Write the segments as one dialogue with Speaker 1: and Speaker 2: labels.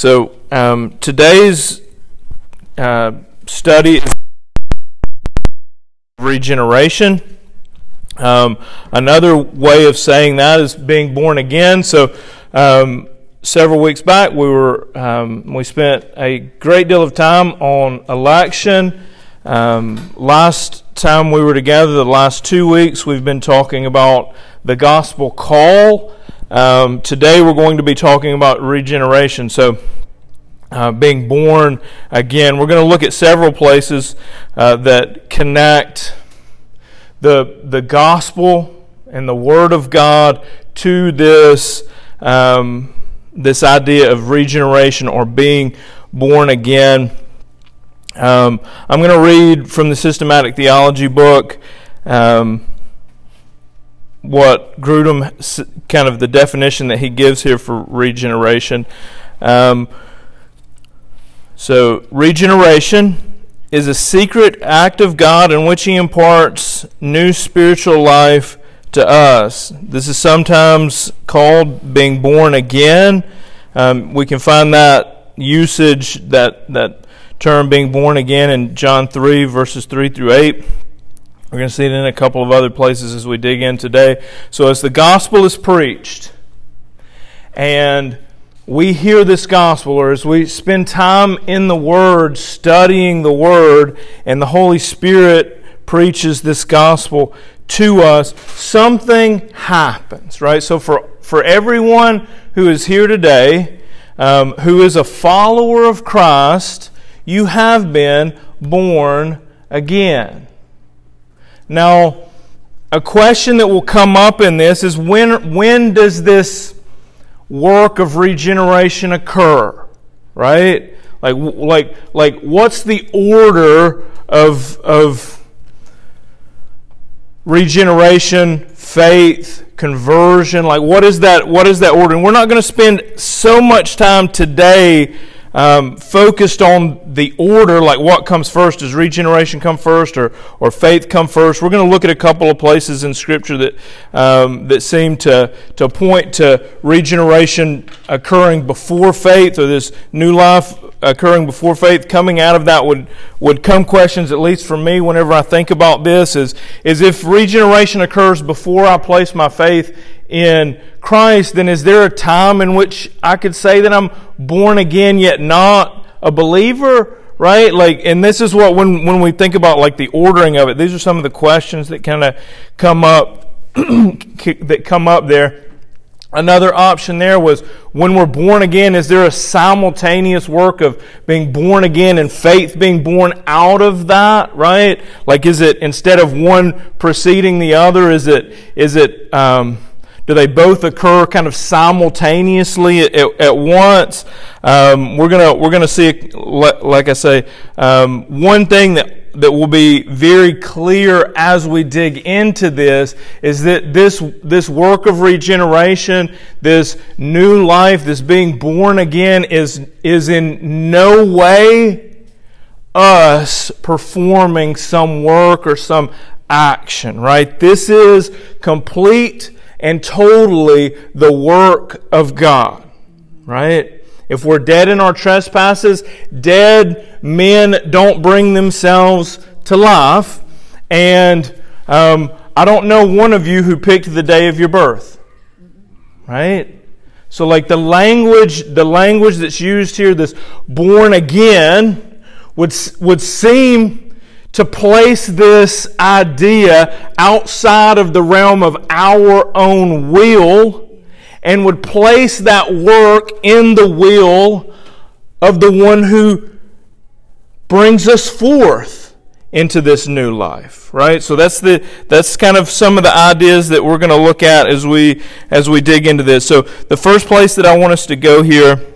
Speaker 1: So um, today's uh, study is regeneration. Um, another way of saying that is being born again. So um, several weeks back, we were um, we spent a great deal of time on election. Um, last time we were together, the last two weeks, we've been talking about the gospel call. Um, today we're going to be talking about regeneration. So, uh, being born again, we're going to look at several places uh, that connect the the gospel and the Word of God to this um, this idea of regeneration or being born again. Um, I'm going to read from the systematic theology book. Um, what Grudem, kind of the definition that he gives here for regeneration. Um, so, regeneration is a secret act of God in which he imparts new spiritual life to us. This is sometimes called being born again. Um, we can find that usage, that, that term being born again in John 3, verses 3 through 8. We're going to see it in a couple of other places as we dig in today. So, as the gospel is preached, and we hear this gospel, or as we spend time in the Word, studying the Word, and the Holy Spirit preaches this gospel to us, something happens, right? So, for, for everyone who is here today, um, who is a follower of Christ, you have been born again. Now, a question that will come up in this is when, when does this work of regeneration occur? Right? Like, like, like what's the order of, of regeneration, faith, conversion? Like, what is that, what is that order? And we're not going to spend so much time today um, focused on the order, like what comes first. Does regeneration come first or, or faith come first? We're going to look at a couple of places in Scripture that, um, that seem to, to point to regeneration occurring before faith or this new life occurring before faith. Coming out of that would, would come questions, at least for me, whenever I think about this, is, is if regeneration occurs before I place my faith in Christ, then is there a time in which I could say that I'm born again yet not a believer? Right? Like, and this is what, when, when we think about like the ordering of it, these are some of the questions that kind of come up, that come up there. Another option there was when we're born again, is there a simultaneous work of being born again and faith being born out of that, right? Like, is it instead of one preceding the other, is it, is it, um, do they both occur kind of simultaneously at, at, once? Um, we're gonna we're gonna see, like I say, um, one thing that that will be very clear as we dig into this is that this this work of regeneration, this new life, this being born again, is is in no way us performing some work or some action. Right? This is complete and totally the work of God. Right? If we're dead in our trespasses, dead men don't bring themselves to life. And um, I don't know one of you who picked the day of your birth. Right? So like the language, the language that's used here, this born again, would, would seem to place this idea outside of the realm of our own will and would place that work in the will of the one who brings us forth into this new life right? So that's the that's kind of some of the ideas that we're going to look at as we as we dig into this. So the first place that i want us to go here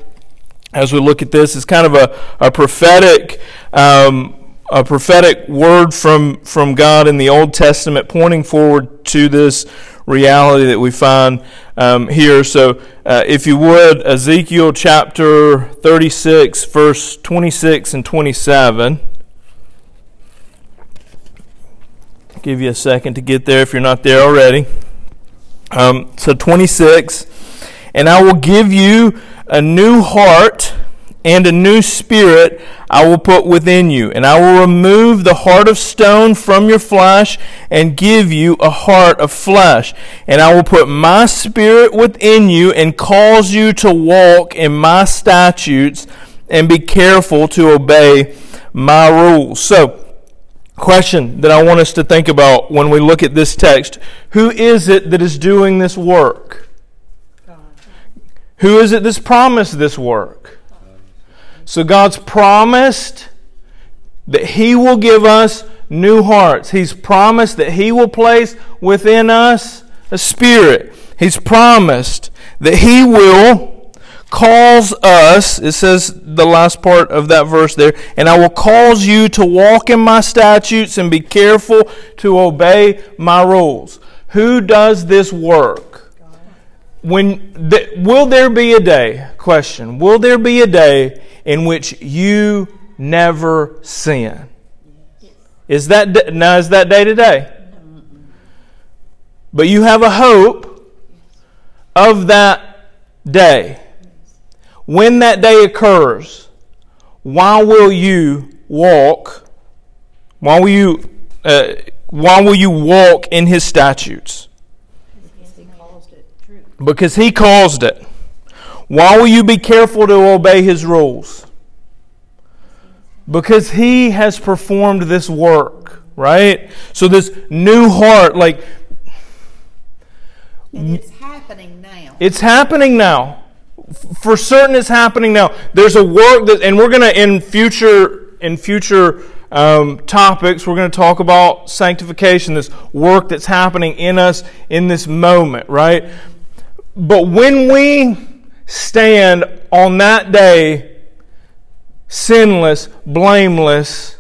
Speaker 1: as we look at this is kind of a, a prophetic um, a prophetic word from, from God in the Old Testament pointing forward to this reality that we find um, here. So, uh, if you would, Ezekiel chapter 36, verse 26 and 27. I'll give you a second to get there if you're not there already. Um, so, 26, and I will give you a new heart and a new spirit I will put within you. And I will remove the heart of stone from your flesh and give you a heart of flesh. And I will put my spirit within you and cause you to walk in my statutes and be careful to obey my rules. So, question that I want us to think about when we look at this text. Who is it that is doing this work? Who is it that's promised this work? So God's promised that He will give us new hearts. He's promised that He will place within us a spirit. He's promised that He will cause us, it says the last part of that verse there, and I will cause you to walk in my statutes and be careful to obey my rules. Who does this work? When the, will there be a day question will there be a day in which you never sin? Is that now is that day today? But you have a hope of that day. When that day occurs why will you walk why will you uh, why will you walk in his statutes because he caused it. Why will you be careful to obey his rules? Because he has performed this work, right? So this new heart, like.
Speaker 2: And it's happening now.
Speaker 1: It's happening now. For certain, it's happening now. There's a work that, and we're going to in future in future um, topics, we're going to talk about sanctification, this work that's happening in us in this moment, right? But when we stand on that day sinless, blameless,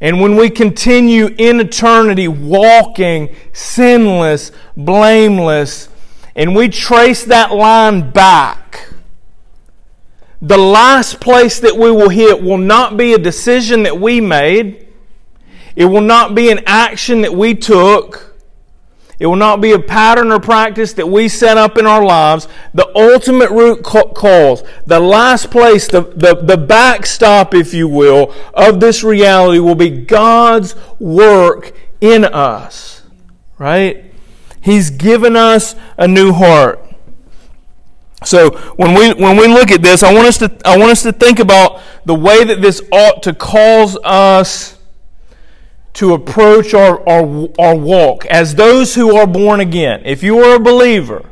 Speaker 1: and when we continue in eternity walking sinless, blameless, and we trace that line back, the last place that we will hit will not be a decision that we made. It will not be an action that we took. It will not be a pattern or practice that we set up in our lives. The ultimate root cause, the last place, the, the, the backstop, if you will, of this reality will be God's work in us. Right? He's given us a new heart. So when we when we look at this, I want us to I want us to think about the way that this ought to cause us to approach our, our, our walk as those who are born again. If you are a believer,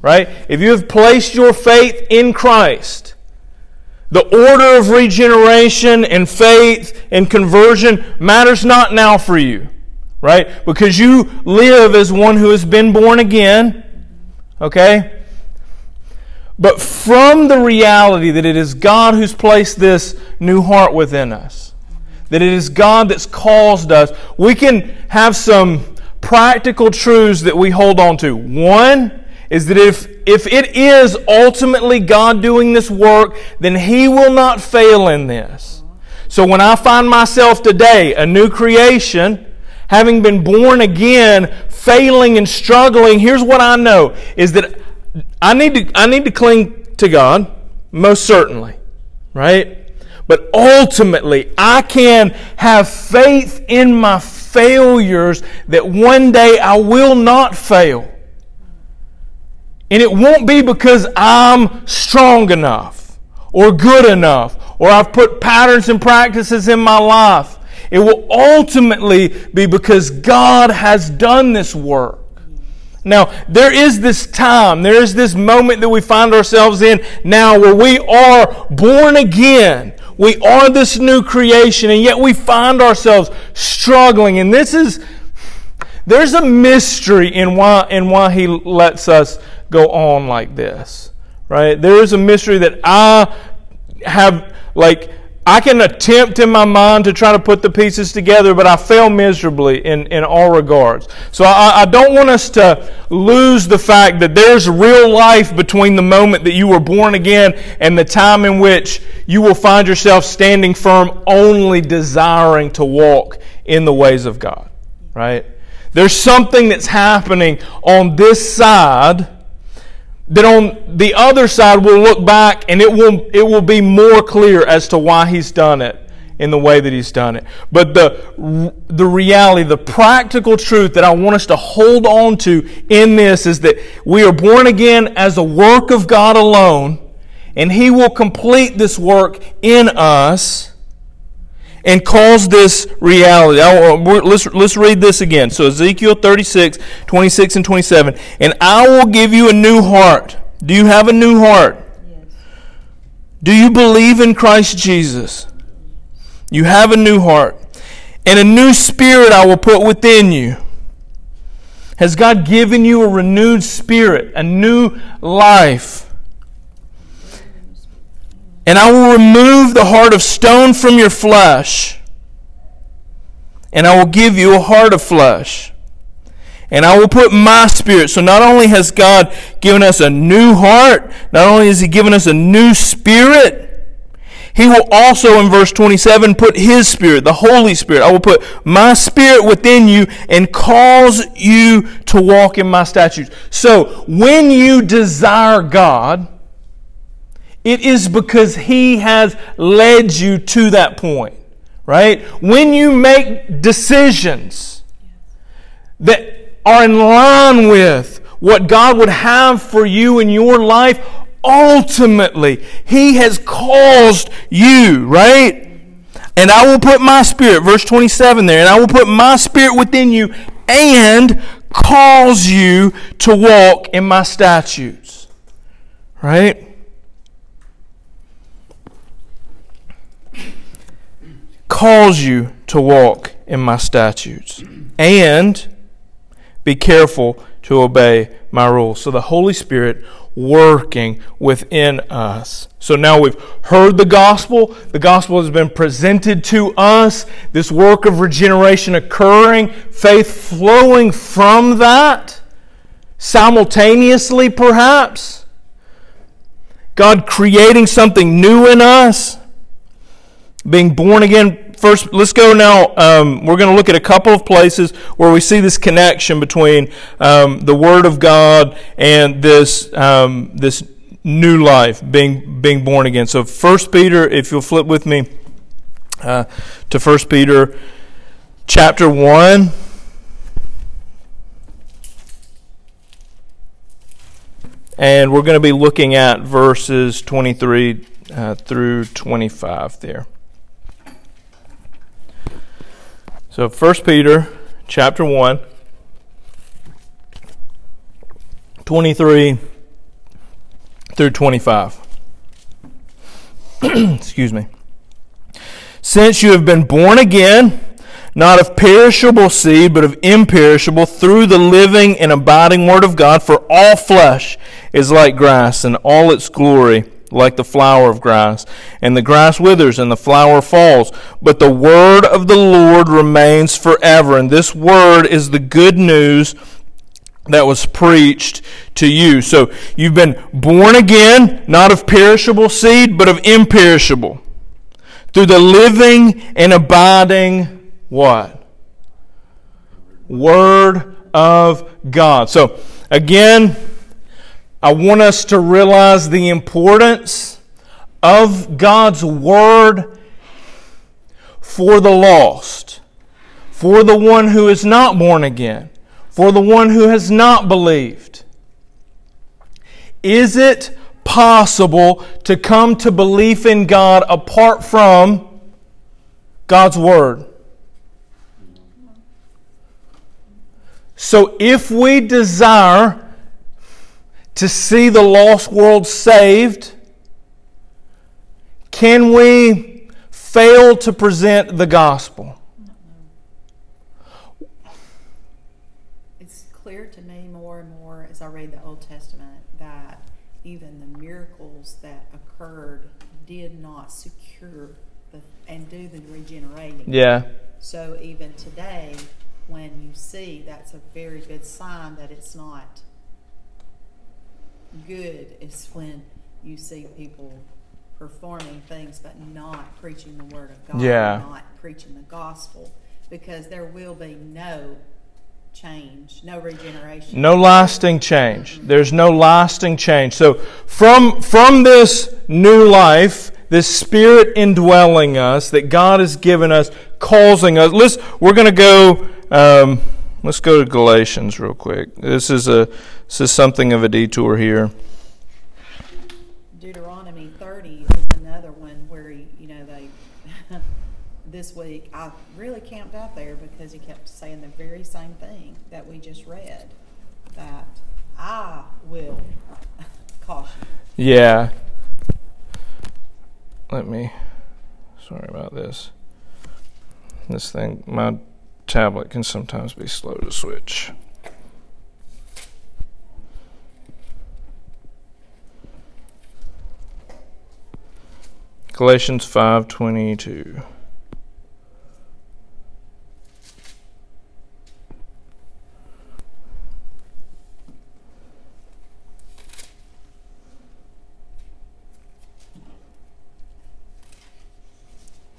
Speaker 1: right? If you have placed your faith in Christ, the order of regeneration and faith and conversion matters not now for you, right? Because you live as one who has been born again, okay? But from the reality that it is God who's placed this new heart within us, that it is God that's caused us, we can have some practical truths that we hold on to. One is that if, if it is ultimately God doing this work, then He will not fail in this. So when I find myself today, a new creation, having been born again, failing and struggling, here's what I know is that I need to, I need to cling to God, most certainly, right? But ultimately, I can have faith in my failures that one day I will not fail. And it won't be because I'm strong enough or good enough or I've put patterns and practices in my life. It will ultimately be because God has done this work. Now, there is this time, there is this moment that we find ourselves in now where we are born again. We are this new creation, and yet we find ourselves struggling. And this is, there's a mystery in why, in why He lets us go on like this, right? There is a mystery that I have, like, I can attempt in my mind to try to put the pieces together, but I fail miserably in, in all regards. So I, I, don't want us to lose the fact that there's real life between the moment that you were born again and the time in which you will find yourself standing firm, only desiring to walk in the ways of God. Right? There's something that's happening on this side Then on the other side, we'll look back and it will, it will be more clear as to why he's done it in the way that he's done it. But the, the reality, the practical truth that I want us to hold on to in this is that we are born again as a work of God alone, and he will complete this work in us and cause this reality. let's, let's read this again. So, Ezekiel 36, 26 and 27. And I will give you a new heart. Do you have a new heart? Yes. Do you believe in Christ Jesus? You have a new heart. And a new spirit I will put within you. Has God given you a renewed spirit, a new life? And I will remove the heart of stone from your flesh, and I will give you a heart of flesh. And I will put my spirit. So not only has God given us a new heart, not only has He given us a new spirit, He will also, in verse 27, put His Spirit, the Holy Spirit. I will put my Spirit within you and cause you to walk in my statutes. So when you desire God, it is because He has led you to that point, right? When you make decisions that are in line with what God would have for you in your life, ultimately, He has caused you, right? And I will put my spirit, verse 27 there, and I will put my spirit within you and cause you to walk in my statutes, right? Calls you to walk in my statutes and be careful to obey my rules. So the Holy Spirit working within us. So now we've heard the gospel. The gospel has been presented to us. This work of regeneration occurring, faith flowing from that, simultaneously perhaps. God creating something new in us being born again. First, let's go now. Um, we're going to look at a couple of places where we see this connection between um, the Word of God and this um, this new life, being being born again. So, First Peter, if you'll flip with me uh, to First Peter, chapter one. And we're going to be looking at verses 23 uh, through 25 there. So 1 Peter chapter 1 23 through 25. Excuse me. Since you have been born again, not of perishable seed, but of imperishable, through the living and abiding Word of God, for all flesh is like grass, and all its glory like the flower of grass. And the grass withers and the flower falls. But the word of the Lord remains forever. And this word is the good news that was preached to you. So you've been born again, not of perishable seed, but of imperishable. Through the living and abiding what? Word of God. So again, I want us to realize the importance of God's Word for the lost, for the one who is not born again, for the one who has not believed. Is it possible to come to belief in God apart from God's Word? So if we desire to see the lost world saved? Can we fail to present the gospel?
Speaker 2: It's clear to me more and more as I read the Old Testament that even the miracles that occurred did not secure the, and do the regenerating.
Speaker 1: Yeah.
Speaker 2: So even today, when you see, that's a very good sign that it's not good is when you see people performing things but not preaching the word of God,
Speaker 1: yeah.
Speaker 2: not preaching the gospel, because there will be no change, no regeneration.
Speaker 1: No lasting change. There's no lasting change. So from from this new life, this spirit indwelling us that God has given us, causing us. Let's we're going to go. Um, let's go to Galatians real quick. This is a this is something of a detour here.
Speaker 2: Deuteronomy 30 is another one where he, you know they this week I really camped out there because he kept saying the very same thing that we just read that I will caution.
Speaker 1: Yeah. Let me. Sorry about this. This thing, my tablet can sometimes be slow to switch. Galatians 5:22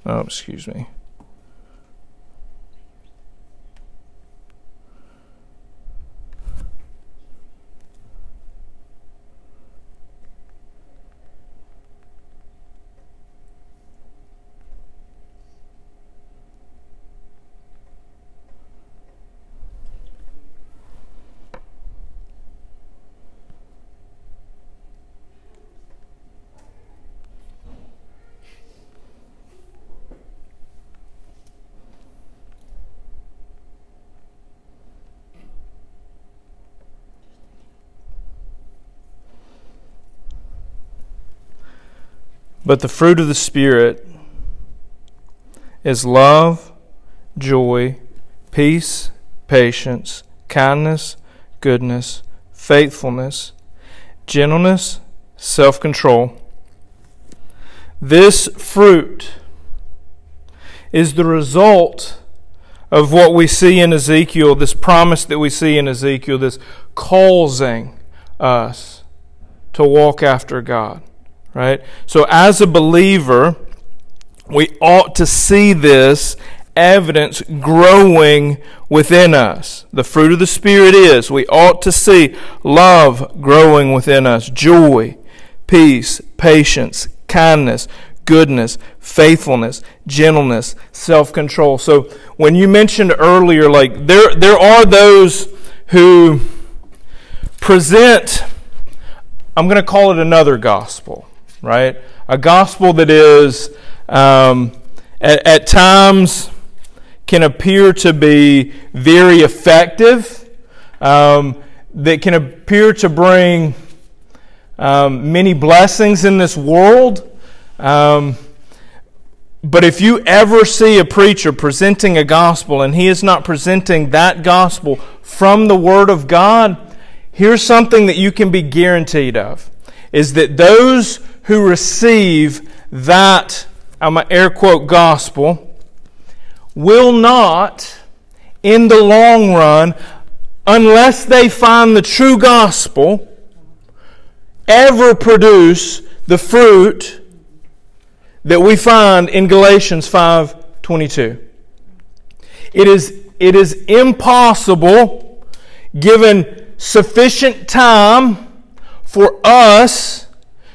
Speaker 1: Oh, excuse me. But the fruit of the Spirit is love, joy, peace, patience, kindness, goodness, faithfulness, gentleness, self control. This fruit is the result of what we see in Ezekiel, this promise that we see in Ezekiel, this causing us to walk after God right? So, as a believer, we ought to see this evidence growing within us. The fruit of the Spirit is we ought to see love growing within us, joy, peace, patience, kindness, goodness, faithfulness, gentleness, self-control. So when you mentioned earlier like there there are those who present I'm going to call it another gospel right? A gospel that is, um, at, at, times, can appear to be very effective, um, that can appear to bring um, many blessings in this world. Um, but if you ever see a preacher presenting a gospel and he is not presenting that gospel from the Word of God, here's something that you can be guaranteed of is that those who receive that, I'm an air quote, gospel, will not, in the long run, unless they find the true gospel, ever produce the fruit that we find in Galatians 5:22. It is it is impossible given sufficient time for us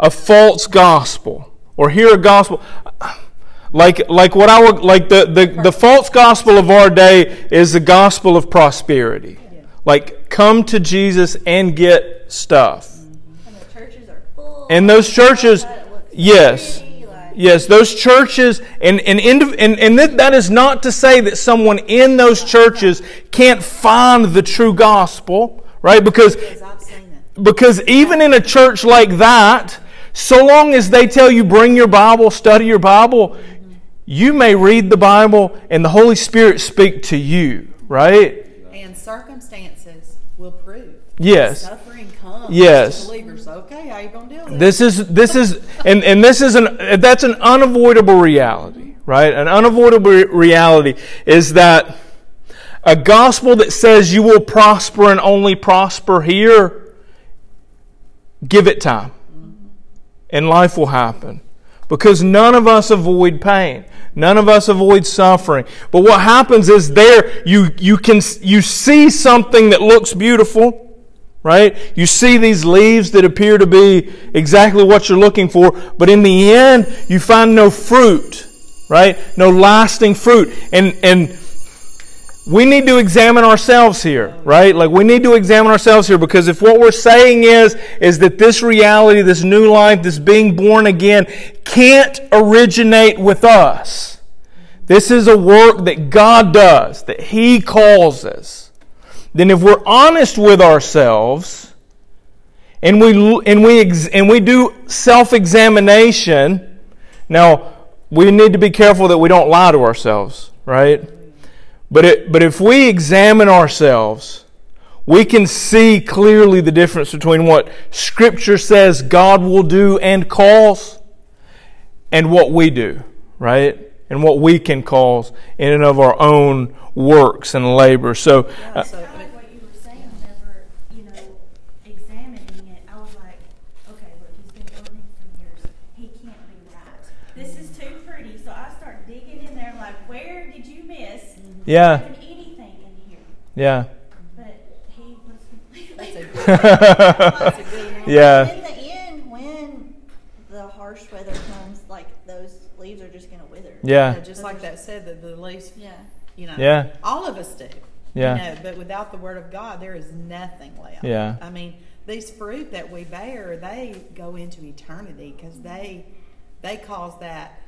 Speaker 1: a false gospel or hear a gospel like like what I would like the, the, the false gospel of our day is the gospel of prosperity. Like come to Jesus and get stuff.
Speaker 3: And the churches are full.
Speaker 1: And those churches,
Speaker 3: That it looks
Speaker 1: yes.
Speaker 3: pretty, like-
Speaker 1: Yes, those churches, and and and, and that, that is not to say that someone in those churches can't find the true gospel, right? Because
Speaker 2: Because I've seen it.
Speaker 1: because even in a church like that, so long as they tell you bring your Bible, study your Bible, you may read the Bible and the Holy Spirit speak to you, right?
Speaker 2: And circumstances will prove.
Speaker 1: Yes.
Speaker 2: Suffering comes
Speaker 1: Yes.
Speaker 2: to believers. Okay, how you gonna deal with it?
Speaker 1: This is this is and, and this is an that's an unavoidable reality, right? An unavoidable reality is that a gospel that says you will prosper and only prosper here, give it time. And life will happen. Because none of us avoid pain. None of us avoid suffering. But what happens is there you you can you see something that looks beautiful right? You see these leaves that appear to be exactly what you're looking for, but in the end, you find no fruit, right? No lasting fruit. And, and we need to examine ourselves here, right? Like we need to examine ourselves here because if what we're saying is, is that this reality, this new life, this being born again can't originate with us. This is a work that God does, that He calls us then if we're honest with ourselves and we and we and we do self-examination now we need to be careful that we don't lie to ourselves right but it, but if we examine ourselves we can see clearly the difference between what scripture says God will do and calls and what we do right? And what we can cause in and of our own works and labor. So uh,
Speaker 2: so,
Speaker 4: I like what you were saying whenever, you know, examining it, I was like, okay, look, he's been gardening for years. He can't be right. This is too pretty. So I start digging in there, like, where did you miss?
Speaker 1: Yeah.
Speaker 4: Anything in here.
Speaker 1: yeah
Speaker 4: But he was completely.
Speaker 2: That's a good, that's a good one.
Speaker 1: Yeah.
Speaker 3: In the end, when the harsh weather comes, like those leaves are just gonna wither.
Speaker 1: Yeah.
Speaker 2: Yeah, just like that said, that the least,
Speaker 3: Yeah.
Speaker 2: you know,
Speaker 1: Yeah.
Speaker 2: all of us do.
Speaker 1: Yeah.
Speaker 2: You know, but without the word of God, there is nothing left.
Speaker 1: Yeah.
Speaker 2: I mean, these fruit that we bear, they go into eternity because they they cause that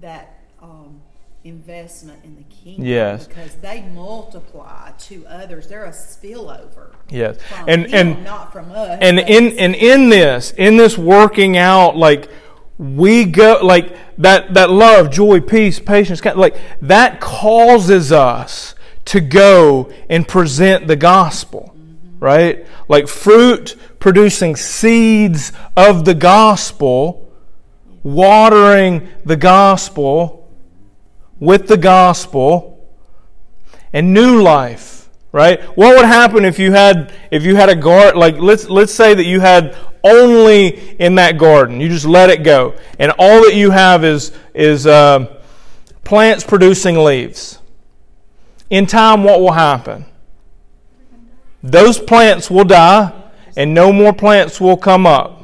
Speaker 2: that um, investment in the kingdom.
Speaker 1: Yes.
Speaker 2: Because they multiply to others. They're a spillover.
Speaker 1: Yes. And
Speaker 2: him,
Speaker 1: and
Speaker 2: not from us.
Speaker 1: and in and in this, in this working out, like we go like that that love, joy, peace, patience, kind- like that causes us to go and present the gospel. Mm-hmm. Right? Like fruit producing seeds of the gospel, watering the gospel with the gospel and new life right? What would happen if you had if you had a garden like let's let's say that you had only in that garden. You just let it go. And all that you have is is uh, plants producing leaves. In time what will happen? Those plants will die and no more plants will come up.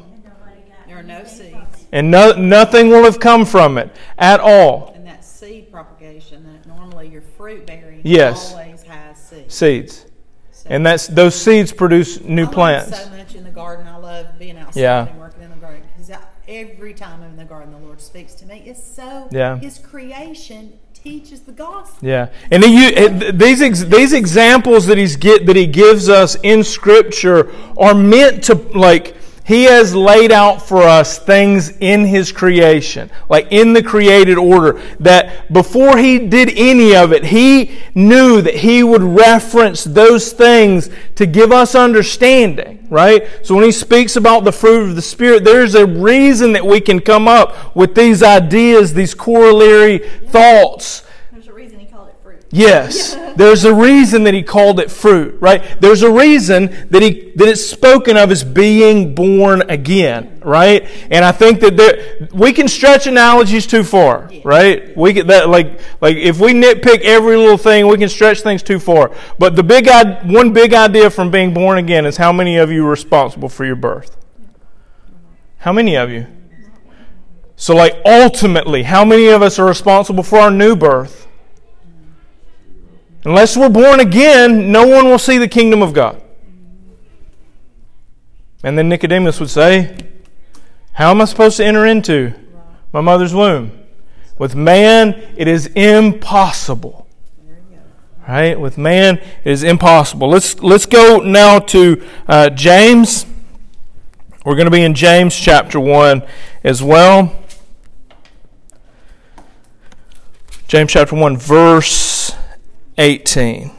Speaker 2: There are no seeds.
Speaker 1: and no, nothing will have come from it at all
Speaker 2: And that seed propagation, that normally your fruit bearing
Speaker 1: Yes.
Speaker 2: always has seeds.
Speaker 1: seeds
Speaker 2: So-
Speaker 1: and that's those seeds produce new
Speaker 2: I
Speaker 1: plants
Speaker 2: so much in the garden. I love being outside
Speaker 1: Yeah.
Speaker 2: and working in the garden because every time I'm in the garden, the Lord speaks to me. It's so
Speaker 1: Yeah.
Speaker 2: His creation teaches the gospel.
Speaker 1: Yeah, and he, these these examples that he's get that he gives us in Scripture are meant to like he has laid out for us things in his creation, like in the created order. That before he did any of it, he knew that he would reference those things to give us understanding. Right. So when he speaks about the fruit of the Spirit, there's a reason that we can come up with these ideas, these corollary thoughts.
Speaker 3: There's a reason he called it fruit.
Speaker 1: Yes, there's a reason that he called it fruit, right? There's a reason that he that it's spoken of as being born again, right? And I think that there, we can stretch analogies too far, right? We get that like like if we nitpick every little thing, we can stretch things too far. But the big i- one big idea from being born again is how many of you are responsible for your birth? How many of you? So like ultimately, how many of us are responsible for our new birth? Unless we're born again, no one will see the kingdom of God. And then Nicodemus would say, How am I supposed to enter into my mother's womb? With man, it is impossible. Right? With man, it is impossible. Let's, let's go now to uh, James. We're going to be in James chapter 1 as well. James chapter 1, verse 18.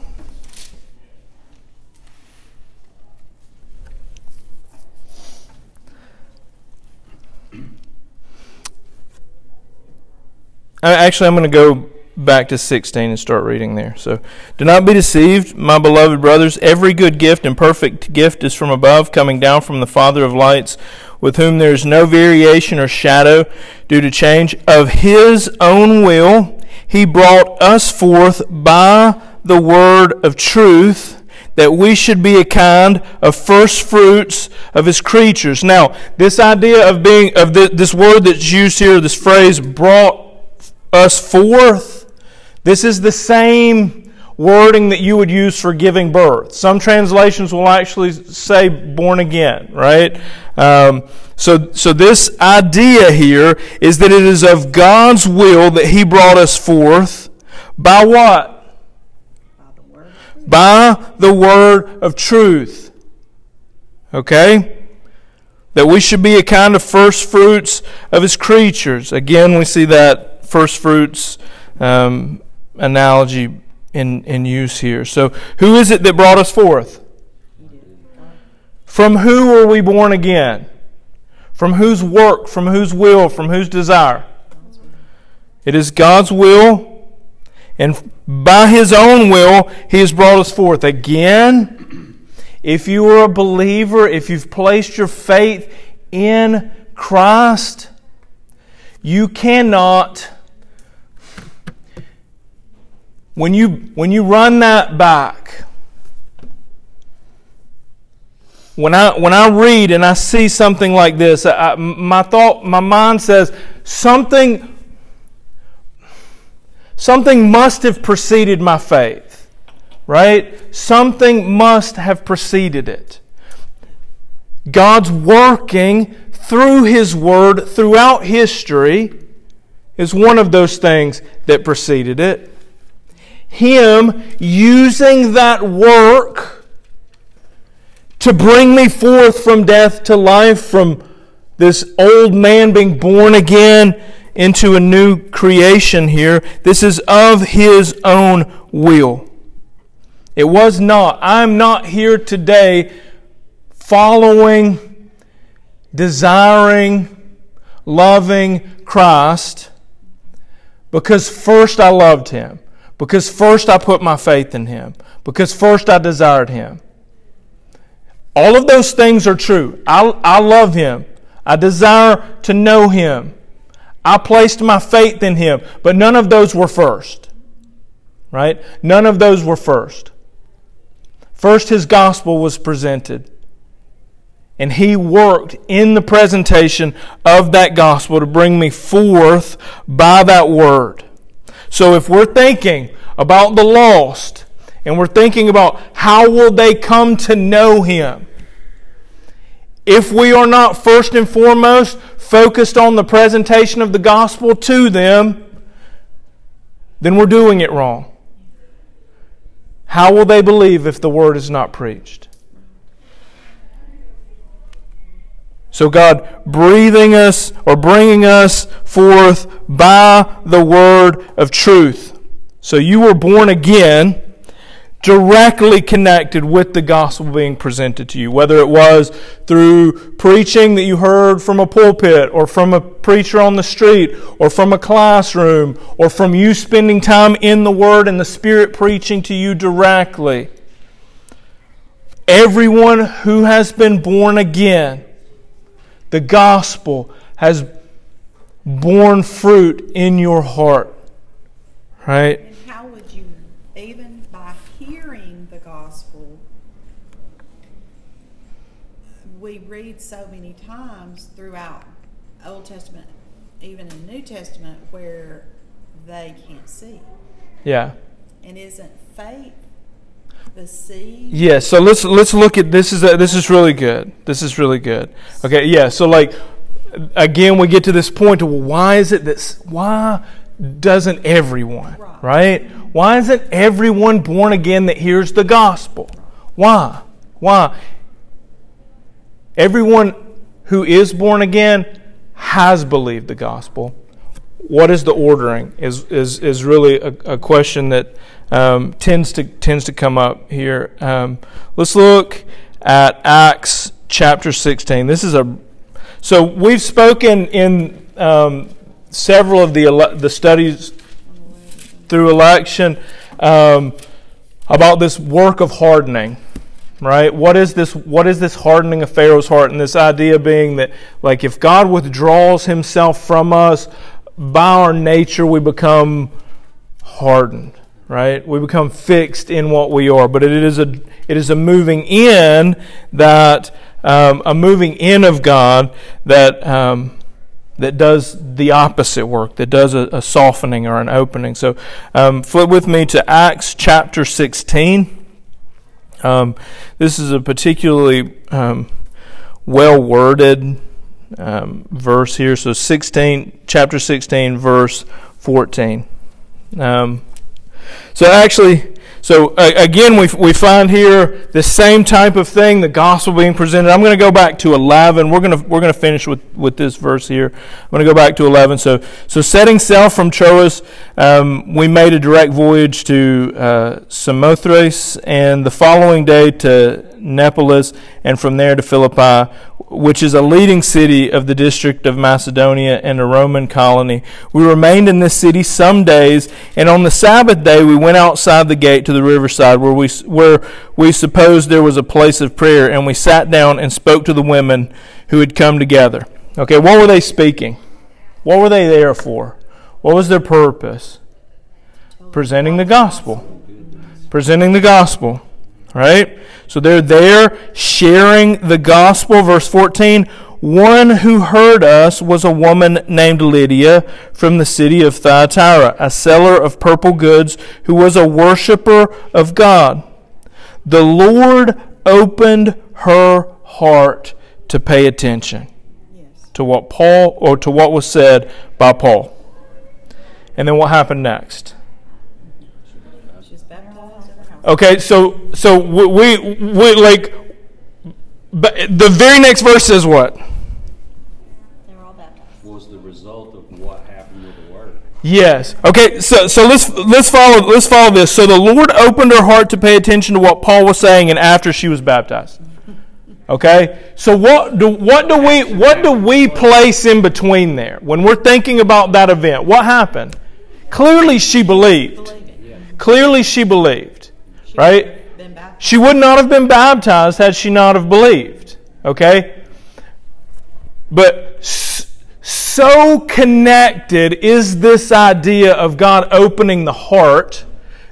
Speaker 1: Actually, I'm going to go back to 16 and start reading there. So, do not be deceived, my beloved brothers. Every good gift and perfect gift is from above, coming down from the Father of lights, with whom there is no variation or shadow due to change. Of his own will, he brought us forth by the word of truth that we should be a kind of first fruits of his creatures. Now, this idea of being of this word that's used here, this phrase brought us forth. This is the same wording that you would use for giving birth. Some translations will actually say born again, right? Um, so, so this idea here is that it is of God's will that He brought us forth by what? By the word of truth. Okay? That we should be a kind of first fruits of His creatures. Again, we see that first fruits um, analogy in, in use here. So, who is it that brought us forth? From who were we born again? From whose work? From whose will? From whose desire? It is God's will, and by His own will, He has brought us forth. Again, if you are a believer, if you've placed your faith in Christ, you cannot when you, when you run that back, when I, when I read and I see something like this, I, my thought, my mind says something, something must have preceded my faith, right? Something must have preceded it. God's working through His Word throughout history is one of those things that preceded it. Him using that work to bring me forth from death to life, from this old man being born again into a new creation here. This is of His own will. It was not. I'm not here today following, desiring, loving Christ because first I loved Him. Because first I put my faith in Him. Because first I desired Him. All of those things are true. I, I love Him. I desire to know Him. I placed my faith in Him. But none of those were first. Right? None of those were first. First, His gospel was presented. And He worked in the presentation of that gospel to bring me forth by that word. So if we're thinking about the lost and we're thinking about how will they come to know him, if we are not first and foremost focused on the presentation of the gospel to them, then we're doing it wrong. How will they believe if the word is not preached? So, God breathing us or bringing us forth by the word of truth. So, you were born again directly connected with the gospel being presented to you, whether it was through preaching that you heard from a pulpit, or from a preacher on the street, or from a classroom, or from you spending time in the Word and the Spirit preaching to you directly. Everyone who has been born again the gospel has borne fruit in your heart. Right?
Speaker 2: And how would you, even by hearing the gospel, we read so many times throughout Old Testament, even in New Testament, where they can't see.
Speaker 1: Yeah.
Speaker 2: And isn't faith the seed?
Speaker 1: Yeah, so let's let's look at this is a, this is really good. This is really good. Okay, yeah. So like again, we get to this point of well, why is it that why doesn't everyone
Speaker 2: Right.
Speaker 1: right? Why isn't everyone born again that hears the gospel? Why? Why? Everyone who is born again has believed the gospel. What is the ordering? Is is is really a, a question that um, tends to tends to come up here. Um, let's look at Acts chapter sixteen. This is a so we've spoken in um, several of the ele- the studies through election um, about this work of hardening right what is this what is this hardening of pharaoh's heart and this idea being that like if god withdraws himself from us by our nature we become hardened right we become fixed in what we are but it is a it is a moving in that um, a moving in of god that um, that does the opposite work, that does a, a softening or an opening. So, um, flip with me to Acts chapter 16. Um, this is a particularly um, well worded um, verse here. So, 16, chapter 16, verse 14. Um, so, actually, so uh, again, we, we find here the same type of thing, the gospel being presented. I'm going to go back to 11. We're going to we're going to finish with, with this verse here. I'm going to go back to 11. So so setting sail from Troas, um, we made a direct voyage to uh, Samothrace, and the following day to Neapolis, and from there to Philippi, which is a leading city of the district of Macedonia and a Roman colony. We remained in this city some days, and on the Sabbath day we went outside the gate to the riverside, where we where we supposed there was a place of prayer, and we sat down and spoke to the women who had come together. Okay, what were they speaking? What were they there for? What was their purpose? Presenting the gospel. Presenting the gospel. Right? So they're there sharing the gospel. Verse 14 One who heard us was a woman named Lydia from the city of Thyatira, a seller of purple goods who was a worshiper of God. The Lord opened her heart to pay attention to what Paul or to what was said by Paul. And then what happened next?
Speaker 2: She's baptized in the house.
Speaker 1: Okay, so so we we, we like but the very next verse says what?
Speaker 3: They were all baptized.
Speaker 5: was the result of what happened with the word.
Speaker 1: Yes. Okay, so so let's let's follow let's follow this. So the Lord opened her heart to pay attention to what Paul was saying and after she was baptized. Okay? So what do what do we what do we place in between there when we're thinking about that event? What happened? Clearly she believed. Clearly she believed.
Speaker 2: She
Speaker 1: Right? She would not have been baptized had she not have believed. Okay? But so connected is this idea of God opening the heart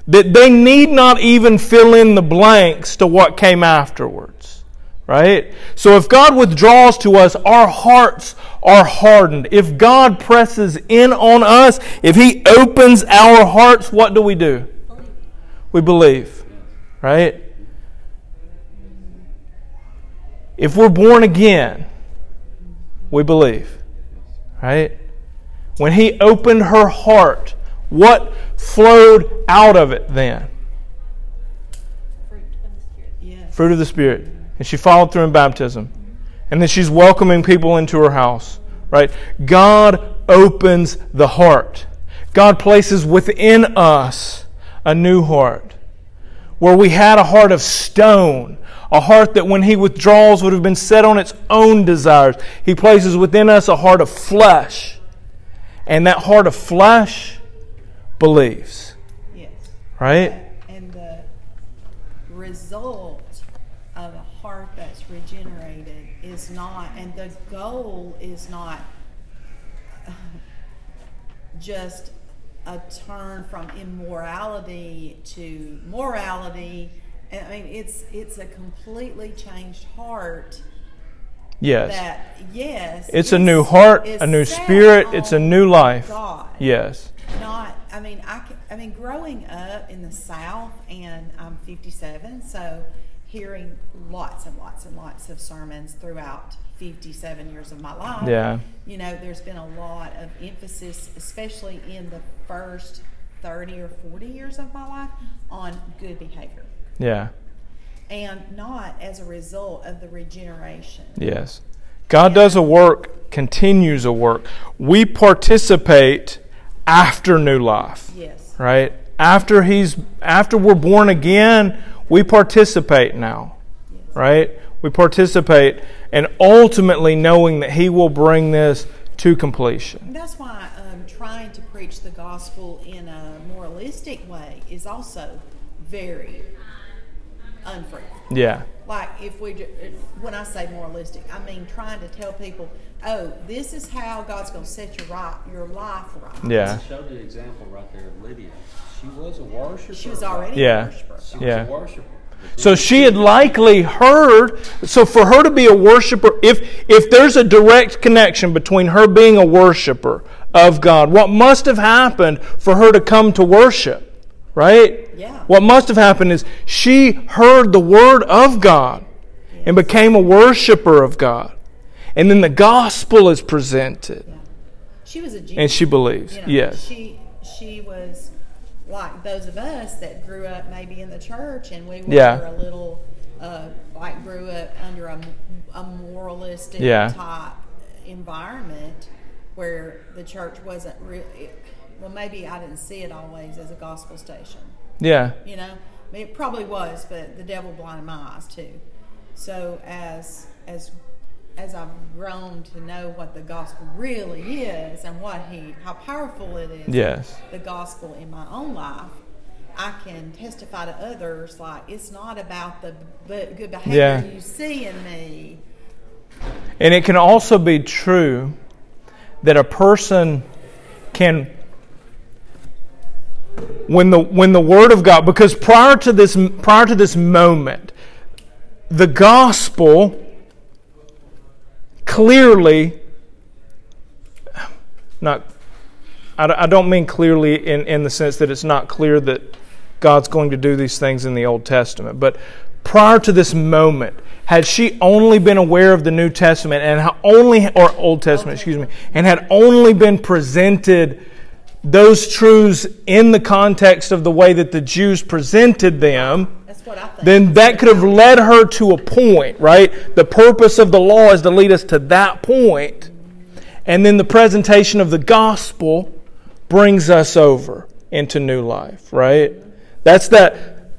Speaker 1: that they need not even fill in the blanks to what came afterwards. Right? So if God withdraws to us, our hearts are hardened. If God presses in on us, if He opens our hearts, what do we do? We believe. Right? If we're born again, we believe. Right? When he opened her heart, what flowed out of it then?
Speaker 3: Fruit of the Spirit.
Speaker 2: Yes.
Speaker 1: Fruit of the Spirit. And she followed through in baptism. And then she's welcoming people into her house. Right? God opens the heart. God places within us a new heart. Where we had a heart of stone, a heart that when He withdraws would have been set on its own desires. He places within us a heart of flesh. And that heart of flesh believes.
Speaker 2: Yes.
Speaker 1: Right?
Speaker 2: And the result of a heart that's regenerated is not, and the goal is not uh, just a turn from immorality to morality. And, I mean, it's it's a completely changed heart.
Speaker 1: Yes.
Speaker 2: That yes,
Speaker 1: It's a new heart, a new spirit, it's a new life.
Speaker 2: God,
Speaker 1: Yes.
Speaker 2: not I mean, I, I mean, growing up in the South, and I'm 57, so hearing lots and lots and lots of sermons throughout 57 years of my life.
Speaker 1: Yeah.
Speaker 2: You know, there's been a lot of emphasis, especially in the first 30 or 40 years of my life, on good behavior,
Speaker 1: Yeah.
Speaker 2: and not as a result of the regeneration.
Speaker 1: Yes. God does a work, continues a work. We participate after new life.
Speaker 2: Yes.
Speaker 1: Right? After he's after we're born again, we participate now.
Speaker 2: Yes.
Speaker 1: Right? We participate and ultimately knowing that he will bring this to completion.
Speaker 2: That's why um, trying to preach the gospel in a moralistic way is also very unfruitful.
Speaker 1: Yeah.
Speaker 2: Like if we, ju- uh, when I say moralistic, I mean trying to tell people, oh, this is how God's going to set your right, your life right.
Speaker 1: Yeah.
Speaker 5: I showed the example right there of Lydia. She was a worshiper.
Speaker 2: She was already
Speaker 1: Yeah.
Speaker 2: a worshiper.
Speaker 5: She was
Speaker 1: Yeah.
Speaker 5: a worshiper.
Speaker 1: So she had likely heard. So for her to be a worshiper, if if there's a direct connection between her being a worshiper of God, what must have happened for her to come to worship, right?
Speaker 2: Yeah.
Speaker 1: What must have happened is she heard the word of God and became a worshiper of God, and then the gospel is presented,
Speaker 2: Yeah. She was a Jew.
Speaker 1: and she believes.
Speaker 2: You know,
Speaker 1: yes.
Speaker 2: She she was like those of us that grew up maybe in the church and we were
Speaker 1: Yeah.
Speaker 2: a little uh, like grew up under a, a moralistic
Speaker 1: Yeah.
Speaker 2: type environment where the church wasn't really well maybe I didn't see it always as a gospel station
Speaker 1: yeah.
Speaker 2: you know I mean, it probably was but the devil blinded my eyes too so as as as I've grown to know what the gospel really is and what he how powerful it is
Speaker 1: Yes.
Speaker 2: the gospel in my own life I can testify to others like it's not about the good behavior
Speaker 1: Yeah.
Speaker 2: you see in me
Speaker 1: And it can also be true that a person can when the when the word of God because prior to this prior to this moment the gospel clearly not I, I don't mean clearly in, in the sense that it's not clear that God's going to do these things in the Old Testament. But prior to this moment, had she only been aware of the New Testament and only, or Old Testament, excuse me, and had only been presented those truths in the context of the way that the Jews presented them,
Speaker 2: that's what I think
Speaker 1: then that could have led her to a point, right? The purpose of the law is to lead us to that point, and then the presentation of the gospel brings us over into new life, right? That's that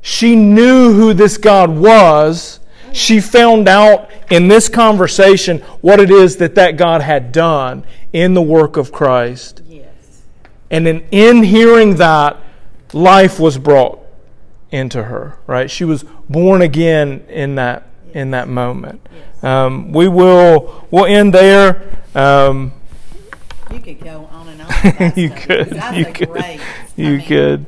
Speaker 1: she knew who this God was. She found out in this conversation what it is that that God had done in the work of Christ.
Speaker 2: yes
Speaker 1: And in, in hearing that, life was brought into her, right? She was born again in that in that moment. Um, we will we'll end there. Um,
Speaker 2: you could go on and on
Speaker 1: you could. You could.
Speaker 2: I
Speaker 1: You
Speaker 2: mean,
Speaker 1: could.